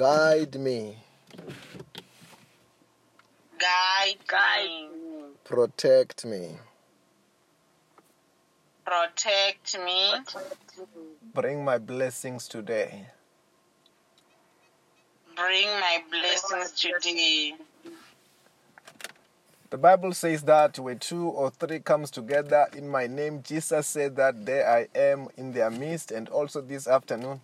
Guide me. Guide, Guide me. Protect me. Protect me. Bring my blessings today. Bring my blessings today. The Bible says that where two or three comes together in my name, Jesus said that there I am in their midst, and also this afternoon.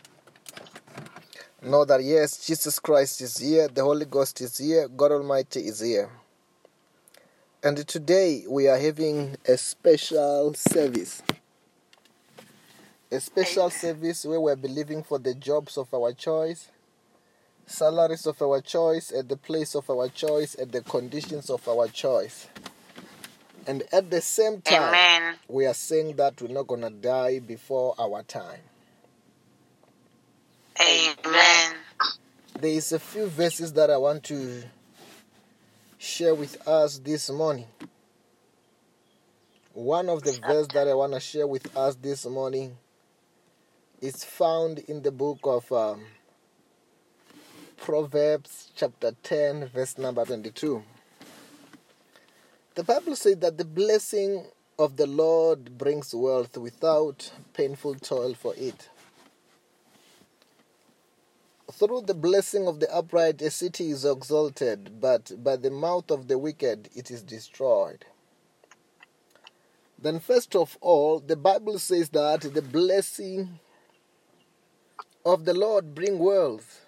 Know that yes, Jesus Christ is here, the Holy Ghost is here, God Almighty is here. And today we are having a special service. A special service where we're believing for the jobs of our choice, salaries of our choice, at the place of our choice, at the conditions of our choice. And at the same time, Amen. we are saying that we're not going to die before our time. Amen. There is a few verses that I want to share with us this morning. One of the verses that I want to share with us this morning is found in the book of um, Proverbs, chapter 10, verse number 22. The Bible says that the blessing of the Lord brings wealth without painful toil for it. Through the blessing of the upright, a city is exalted, but by the mouth of the wicked it is destroyed. Then, first of all, the Bible says that the blessing of the Lord bring wealth.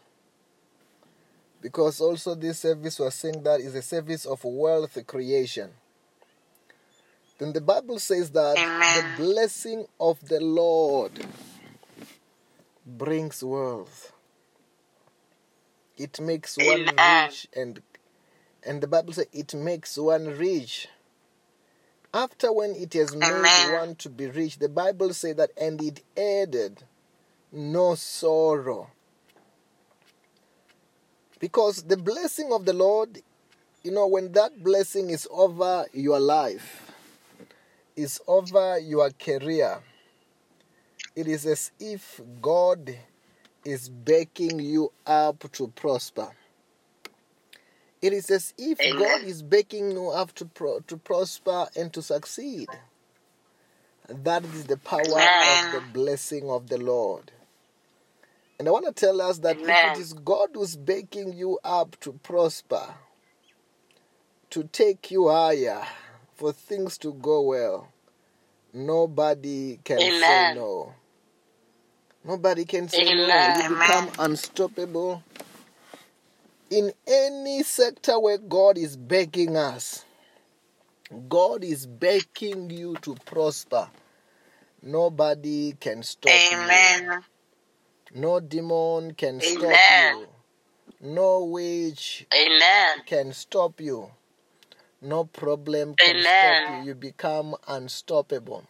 Because also this service was saying that is a service of wealth creation. Then the Bible says that Amen. the blessing of the Lord brings wealth. It makes one rich and and the Bible says it makes one rich. After when it has made Amen. one to be rich, the Bible says that and it added no sorrow. Because the blessing of the Lord, you know, when that blessing is over your life, is over your career, it is as if God is backing you up to prosper. It is as if Amen. God is backing you up to pro- to prosper and to succeed. That is the power Amen. of the blessing of the Lord. And I want to tell us that if it is God who's baking you up to prosper, to take you higher, for things to go well, nobody can say no. Nobody can say no. You become unstoppable in any sector where God is begging us. God is begging you to prosper. Nobody can stop you. No demon can stop you. No witch Amen. can stop you. No problem can Amen. stop you. You become unstoppable.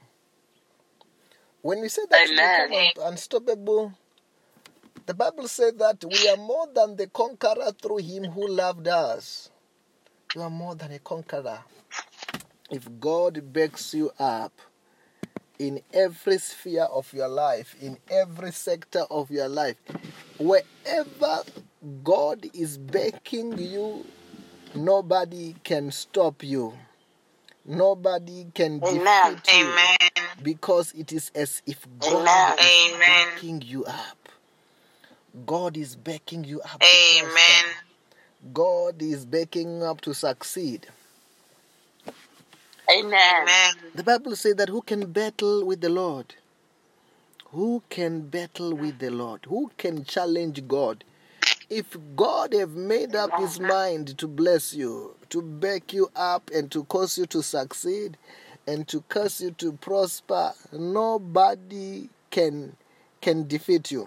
When we say that Amen. you become unstoppable, the Bible says that we are more than the conqueror through him who loved us. You are more than a conqueror. If God backs you up in every sphere of your life, in every sector of your life, wherever God is backing you, nobody can stop you. Nobody can Amen. defeat you Amen. Because it is as if God Amen. is Amen. backing you up. God is backing you up. Amen. God is backing you up to succeed. Amen. Amen. The Bible says that who can battle with the Lord? Who can battle with the Lord? Who can challenge God? If God have made up his mind to bless you, to back you up and to cause you to succeed and to cause you to prosper, nobody can can defeat you.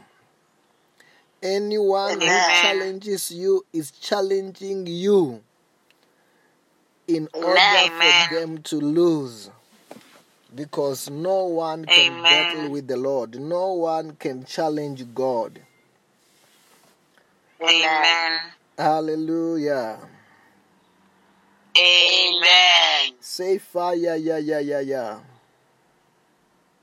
Anyone who challenges you is challenging you in order Amen. for them to lose. Because no one can Amen. battle with the Lord. No one can challenge God. Amen. Hallelujah. Amen. Say fire, yeah, yeah, yeah, yeah.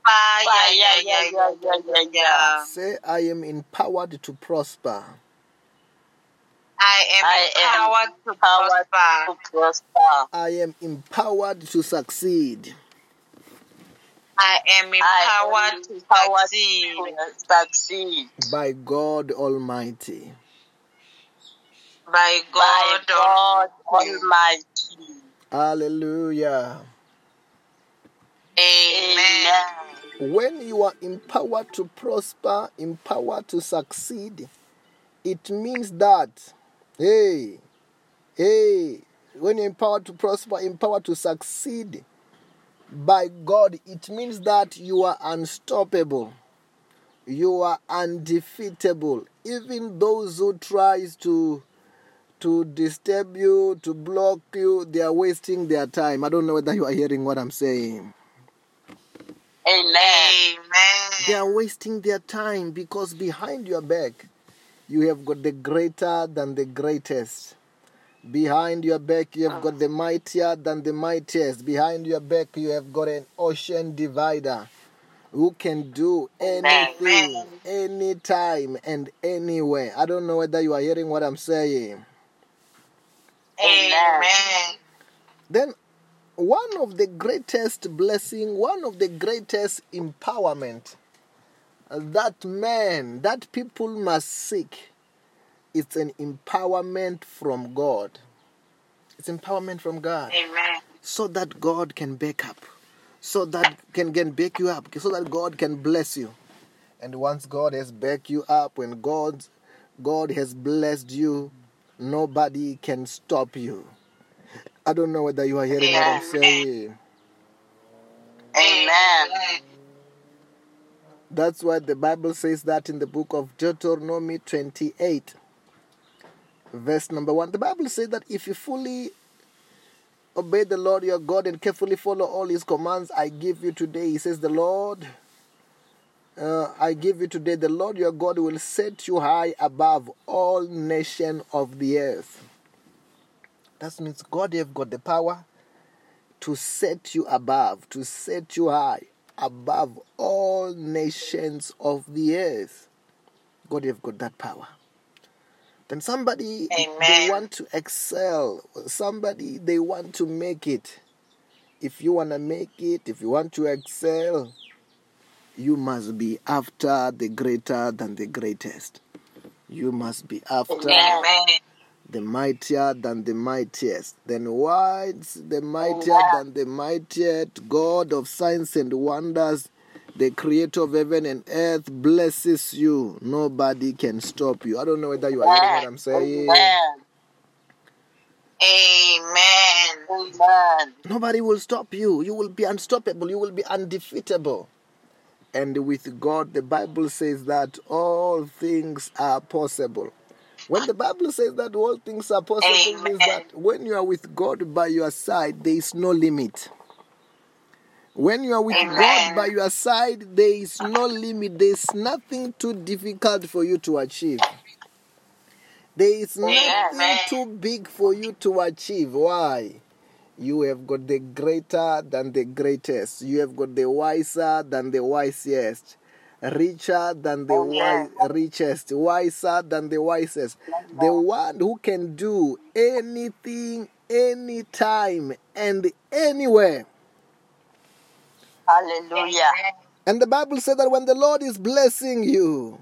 Fire, Fire, yeah, yeah, yeah, yeah, yeah, yeah. Say I am empowered to prosper. I am I am empowered to empowered prosper. to prosper. I am empowered to succeed. I am I empowered to succeed. to succeed. by God Almighty. By By God, oh. God Almighty. Almighty. Hallelujah. Amen. Amen. When you are empowered to prosper, empowered to succeed, it means that, hey, hey, when you're empowered to prosper, empowered to succeed by God, it means that you are unstoppable. You are undefeatable. Even those who tries to to disturb you, to block you, they are wasting their time. I don't know whether you are hearing what I'm saying. Amen. They are wasting their time because behind your back, you have got the greater than the greatest. Behind your back, you have got the mightier than the mightiest. Behind your back, you have got an ocean divider who can do anything, Amen. anytime, and anywhere. I don't know whether you are hearing what I'm saying. Amen. Then, one of the greatest blessing, one of the greatest empowerment that man, that people must seek, it's an empowerment from God. It's empowerment from God, Amen. so that God can back up, so that can can back you up, so that God can bless you. And once God has backed you up, when God God has blessed you, nobody can stop you. I don't know whether you are hearing what I'm saying. Amen. That's why the Bible says that in the book of Deuteronomy 28, verse number 1. The Bible says that if you fully obey the Lord your God and carefully follow all his commands I give you today, he says, The Lord, uh, I give you today, the Lord your God will set you high above all nations of the earth. That means God have got the power to set you above, to set you high above all nations of the earth. God have got that power. Then somebody they want to excel, somebody they want to make it. If you want to make it, if you want to excel, you must be after the greater than the greatest. You must be after Amen. the mightier than the mightiest. Then why the mightier than the mightiest? God of signs and wonders, the creator of heaven and earth blesses you. Nobody can stop you. I don't know whether you are hearing what I'm saying. Amen. Amen. Amen. Nobody will stop you. You will be unstoppable. You will be undefeatable. And with God, the Bible says that all things are possible. When the Bible says that all things are possible, Amen. means that when you are with God by your side, there is no limit. When you are with Amen. God by your side, there is no limit. There is nothing too difficult for you to achieve. There is nothing Amen. too big for you to achieve. Why? You have got the greater than the greatest. You have got the wiser than the wisest. Richer than the Oh, yeah. richest. Wiser than the wisest. The one who can do anything, anytime, and anywhere. Hallelujah. And the Bible said that when the Lord is blessing you,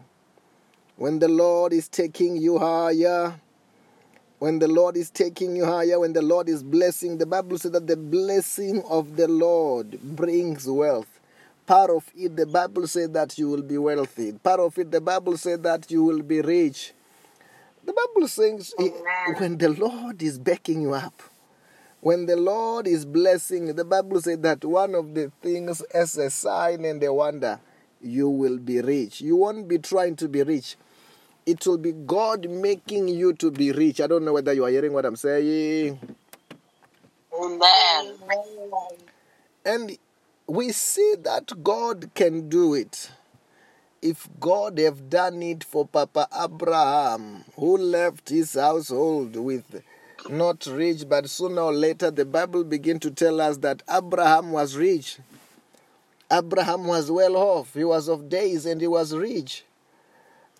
when the Lord is taking you higher, when the Lord is taking you higher, when the Lord is blessing, the Bible says that the blessing of the Lord brings wealth. Part of it, the Bible says that you will be wealthy. Part of it, the Bible says that you will be rich. The Bible says when the Lord is backing you up, when the Lord is blessing, the Bible says that one of the things as a sign and a wonder, you will be rich. You won't be trying to be rich. It will be God making you to be rich. I don't know whether you are hearing what I'm saying. Amen. And we see that God can do it. If God have done it for Papa Abraham, who left his household with not rich, but sooner or later the Bible begin to tell us that Abraham was rich. Abraham was well off. He was of days and he was rich.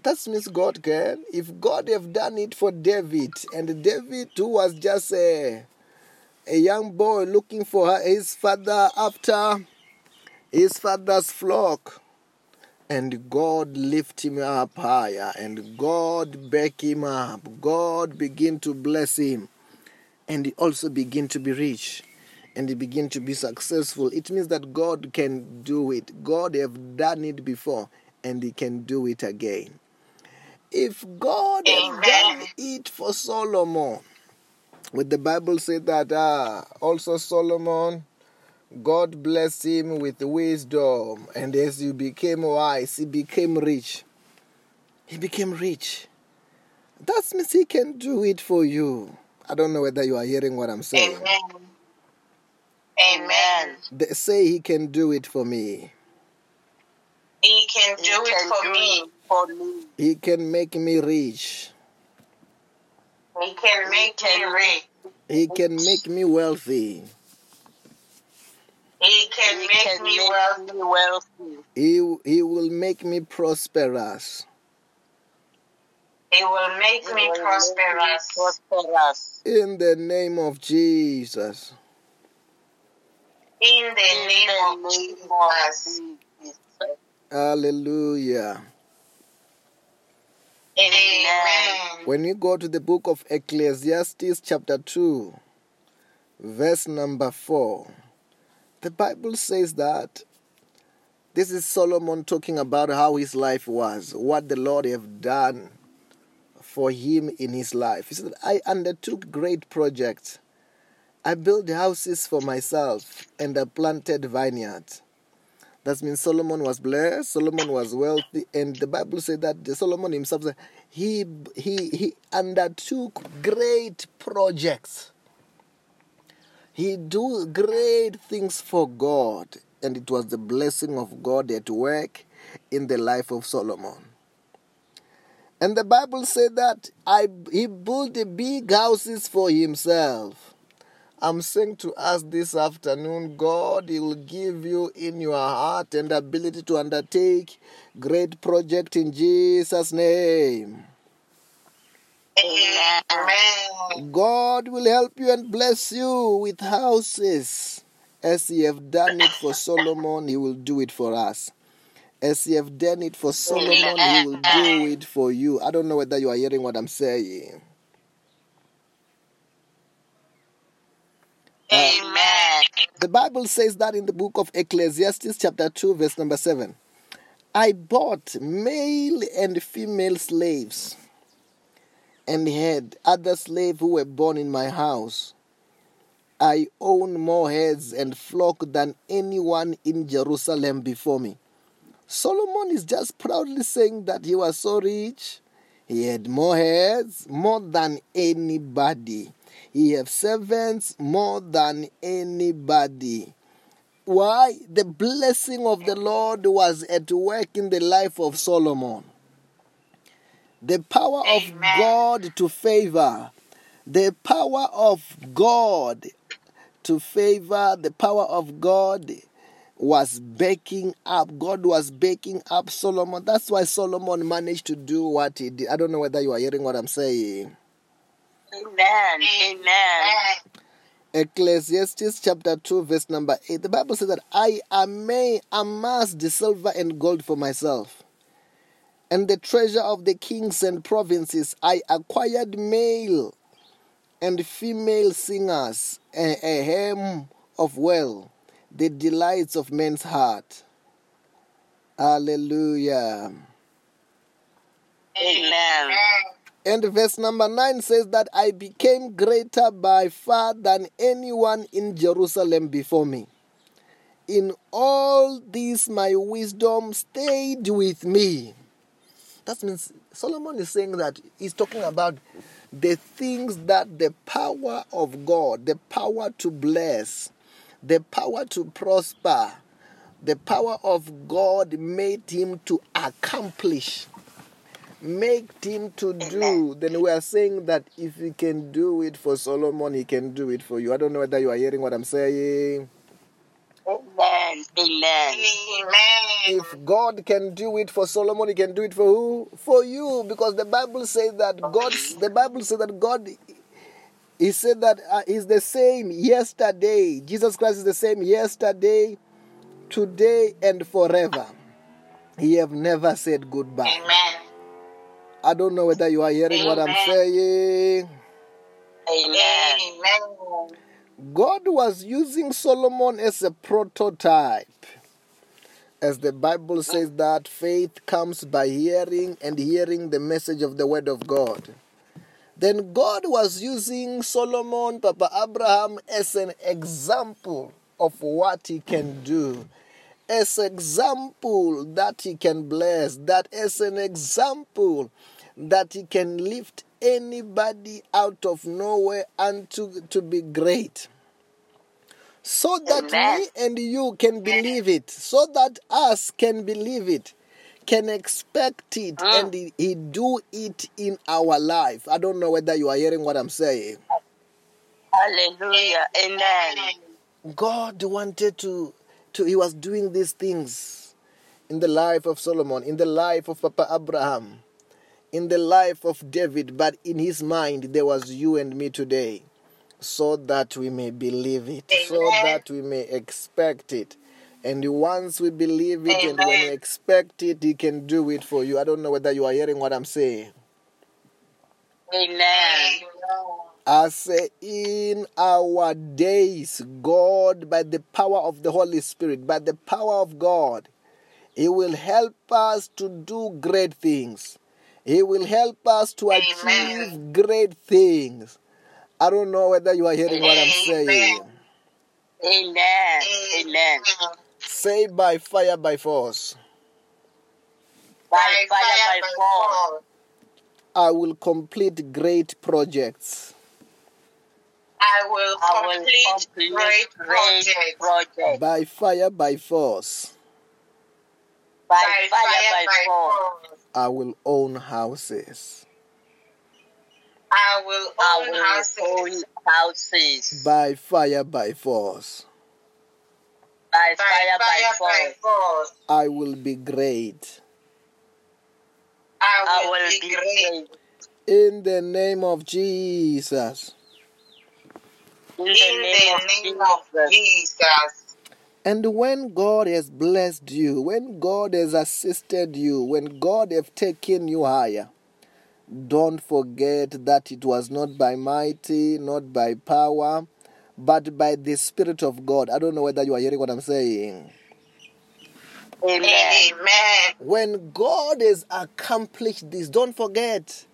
That means God can. If God have done it for David, and David who was just a, a young boy looking for his father after his father's flock, and God lift him up higher, and God back him up. God begin to bless him, and he also begin to be rich, and he begin to be successful. It means that God can do it. God have done it before, and he can do it again. If God have Amen. done it for Solomon, with the Bible said that ah, also Solomon, God blessed him with wisdom, and as he became wise, he became rich. He became rich. That means he can do it for you. I don't know whether you are hearing what I'm saying. Amen. Amen. They say he can do it for me. He can do He it can for do me. it for me. He can make me rich. He can make me rich. He can make me wealthy. He can He make can me make wealthy. me wealthy. He, he will make me prosperous. He will make He me will make prosperous. prosperous. In the name of Jesus. In the In name the of name Jesus. of Jesus. Hallelujah. Amen. When you go to the book of Ecclesiastes, chapter 2, verse number 4, the Bible says that this is Solomon talking about how his life was, what the Lord have done for him in his life. He said, I undertook great projects. I built houses for myself and I planted vineyards. That means Solomon was blessed, Solomon was wealthy, and the Bible said that the Solomon himself said he he he undertook great projects. He do great things for God, and it was the blessing of God at work in the life of Solomon. And the Bible said that I he built big houses for himself. I'm saying to us this afternoon, God will give you in your heart and ability to undertake great project in Jesus' name. Amen. God will help you and bless you with houses. As He have done it for Solomon, He will do it for us. As He have done it for Solomon, He will do it for you. I don't know whether you are hearing what I'm saying. Amen. The Bible says that in the book of Ecclesiastes, chapter 2, verse number 7. I bought male and female slaves and had other slaves who were born in my house. I own more heads and flock than anyone in Jerusalem before me. Solomon is just proudly saying that he was so rich. He had more heads, more than anybody. He have servants more than anybody. Why? The blessing of the Lord was at work in the life of Solomon. The power of God to favor, the power of God to favor, the power of God was backing up. God was backing up Solomon. That's why Solomon managed to do what he did. I don't know whether you are hearing what I'm saying. Amen. Amen. Ecclesiastes chapter 2, verse number 8. The Bible says that I ama- amassed the silver and gold for myself, and the treasure of the kings and provinces. I acquired male and female singers, a, a hem of well, the delights of men's heart. Hallelujah. Amen. And verse number 9 says that I became greater by far than anyone in Jerusalem before me. In all this, my wisdom stayed with me. That means Solomon is saying that he's talking about the things that the power of God, the power to bless, the power to prosper, the power of God made him to accomplish make him to do, then we are saying that if he can do it for Solomon, he can do it for you. I don't know whether you are hearing what I'm saying. Amen. Amen. Amen. Amen. If God can do it for Solomon, He can do it for who? For you, because the Bible says that God. The Bible says that God. He said that uh, He's the same yesterday. Jesus Christ is the same yesterday, today, and forever. He have never said goodbye. Amen. I don't know whether you are hearing what I'm saying. Amen. Amen. God was using Solomon as a prototype. As the Bible says that faith comes by hearing and hearing the message of the word of God. Then God was using Solomon, Papa Abraham, as an example of what he can do. As example that he can bless, that as an example that he can lift anybody out of nowhere and to, to be great. So that Amen. me and you can believe it, so that us can believe it, can expect it, Mm. and he, he do it in our life. I don't know whether you are hearing what I'm saying. Hallelujah. Amen. God wanted to, to he was doing these things in the life of Solomon, in the life of Papa Abraham, in the life of David, but in his mind there was you and me today, so that we may believe it, so that we may expect it. And once we believe it and when we expect it, he can do it for you. I don't know whether you are hearing what I'm saying. Amen. I say, in our days, God, by the power of the Holy Spirit, by the power of God, He will help us to do great things. He will help us to Amen. achieve great things. I don't know whether you are hearing what I'm saying. Amen. Amen. Say by fire, by force. By fire, by force. I will complete great projects. I will I will complete complete great great projects. project. By fire, by force. By fire, by force. force. I will own houses. I will I own will houses. own houses. By fire, by force. By By fire, by fire, by force. force. I will be great. I I will will be be great. great. In the name of Jesus. In In the name of the name of Jesus. Jesus. And when God has blessed you, when God has assisted you, when God have taken you higher, don't forget that it was not by mighty, not by power, but by the Spirit of God. I don't know whether you are hearing what I'm saying. Amen. Amen. When God has accomplished this, don't forget.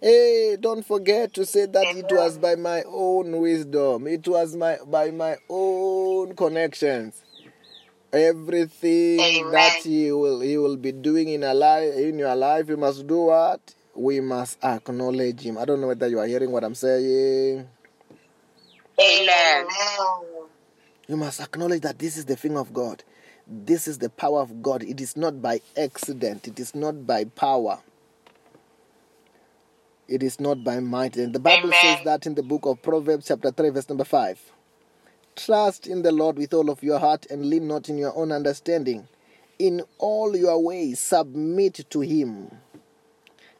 Hey, don't forget to say that it was by my own wisdom. It was my by my own connections. Everything Amen. that he will he will be doing in a life in your life, you must do what? We must acknowledge him. I don't know whether you are hearing what I'm saying. Amen. You must acknowledge that this is the thing of God. This is the power of God. It is not by accident. It is not by power. It is not by might. And the Bible Amen. says that in the book of Proverbs, chapter 3, verse number 5. Trust in the Lord with all of your heart and lean not in your own understanding. In all your ways, submit to Him,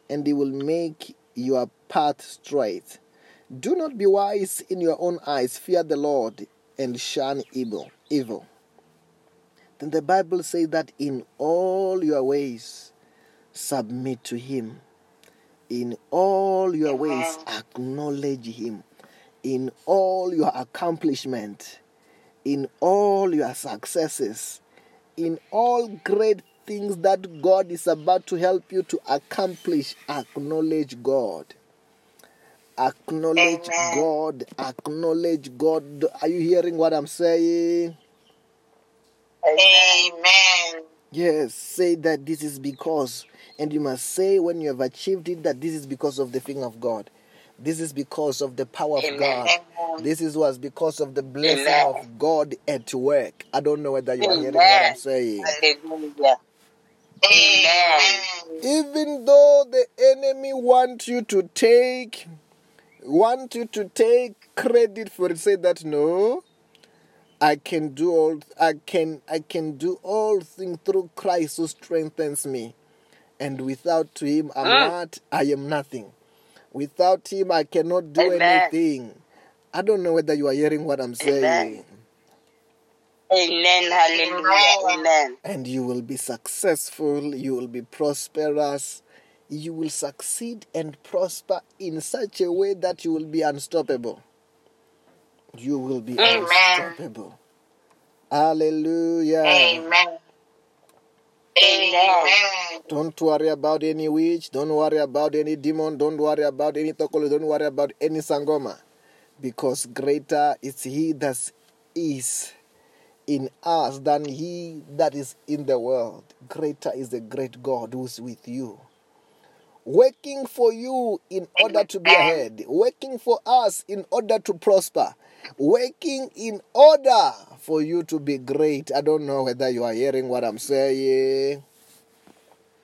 and He will make your path straight. Do not be wise in your own eyes. Fear the Lord and shun evil. Evil. Then the Bible says that in all your ways, submit to Him. In all your ways, acknowledge Him. In all your accomplishment, in all your successes, in all great things that God is about to help you to accomplish, acknowledge God. Acknowledge Amen. God. Acknowledge God. Are you hearing what I'm saying? Amen. Amen. Yes, say that this is because, and you must say when you have achieved it that this is because of the thing of God. This is because of the power of. God. This is was because of the blessing of God at work. I don't know whether you are hearing what I'm saying. Hallelujah. Amen. Even though the enemy want you to take, want you to take credit for it, say that no, I can do all I can I can do all things through Christ who strengthens me. And without him I'm Mm. not I am nothing. Without him I cannot do Amen. anything. I don't know whether you are hearing what I'm saying. Amen. Amen. Hallelujah. Amen. Amen. And you will be successful, you will be prosperous, you will succeed and prosper in such a way that you will be unstoppable. You will be Amen. unstoppable. Hallelujah. Amen. Amen. Don't worry about any witch. Don't worry about any demon. Don't worry about any tokolo. Don't worry about any sangoma. Because greater is he that is in us than he that is in the world. Greater is the great God who's with you. Working for you in order to be ahead. Working for us in order to prosper. Working in order for you to be great. I don't know whether you are hearing what I'm saying.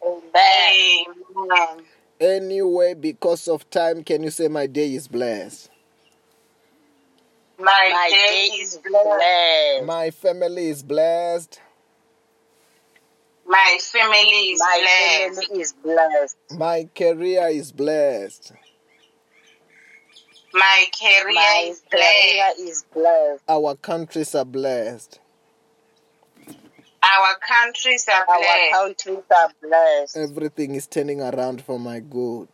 Amen. Amen. Anyway, because of time, can you say my day is blessed? My, My day day is is blessed. blessed. My family is blessed. My family is My blessed. family is blessed. My career is blessed. My career My is career blessed. is blessed. Our countries are blessed. Our countries are Our blessed. countries are blessed. Everything is turning around for my good.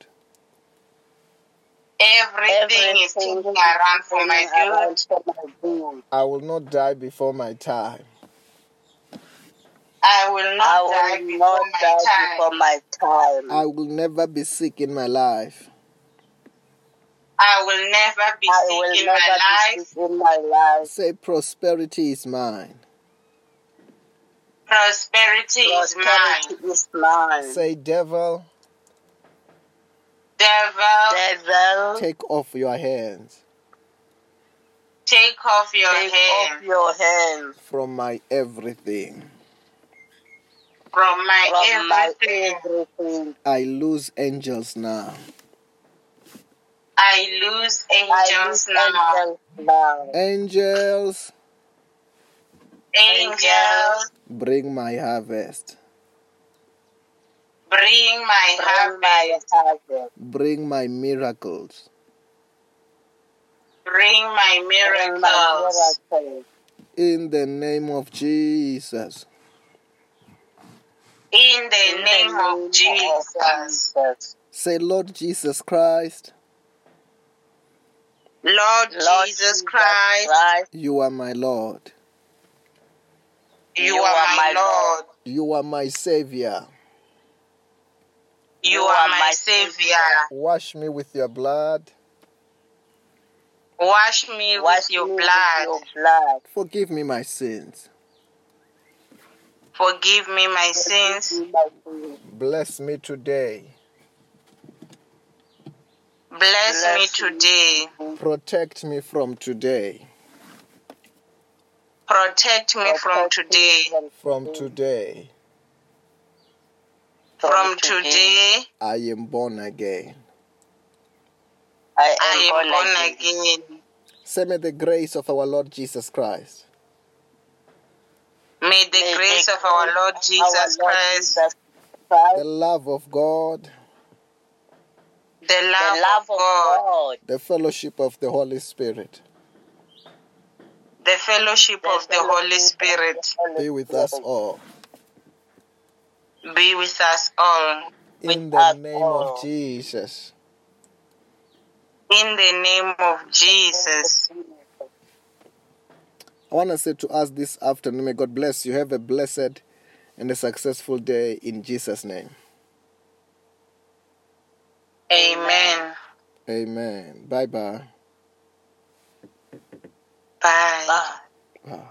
Everything is turning around for my good. around for my good. I will not die before my time. I will not die I will before not my die time. before my time. I will never be sick in my life. I will never be I sick will in my never life. be sick in my life. Say prosperity is mine. Prosperity is mine. Prosperity is mine. Say devil, Devil, Devil, take off your hands take off your take hand off your hands from my everything. from my from my everything. everything. I lose angels now. I lose I angels lose now. angels now. Angels, Angels, bring my harvest. bring my Bring my harvest. harvest. Bring my miracles. Bring my Bring miracles. miracles. In the name of Jesus. In the name of Jesus. Jesus. Say, Lord Jesus Christ, Lord Lord Jesus Christ, you are my Lord. you are my Lord. You are my Savior. You are my Savior. Wash me with your blood. Wash me Wash with your me blood. With your blood. Forgive me my sins. Forgive me my sins. Forgive me my sins. Bless me today. Bless me Bless me. today. Protect me from today. Protect me from today. From today, From today, I am born again. I I am am born born again. again. Say, may the grace of our Lord Jesus Christ, May the May grace the of our grace Lord Our Jesus Lord Christ, Jesus the love of God, the the love love of God, God, the fellowship of the Holy Spirit the fellowship the of the Holy fellowship Spirit be with us all. be with us all. In With the name all. of Jesus. In the name of Jesus. I want to say to us this afternoon, may God bless you. Have a blessed and a successful day in Jesus' name. Amen. Amen. Bye-bye. Bye bye. Bye. Bye.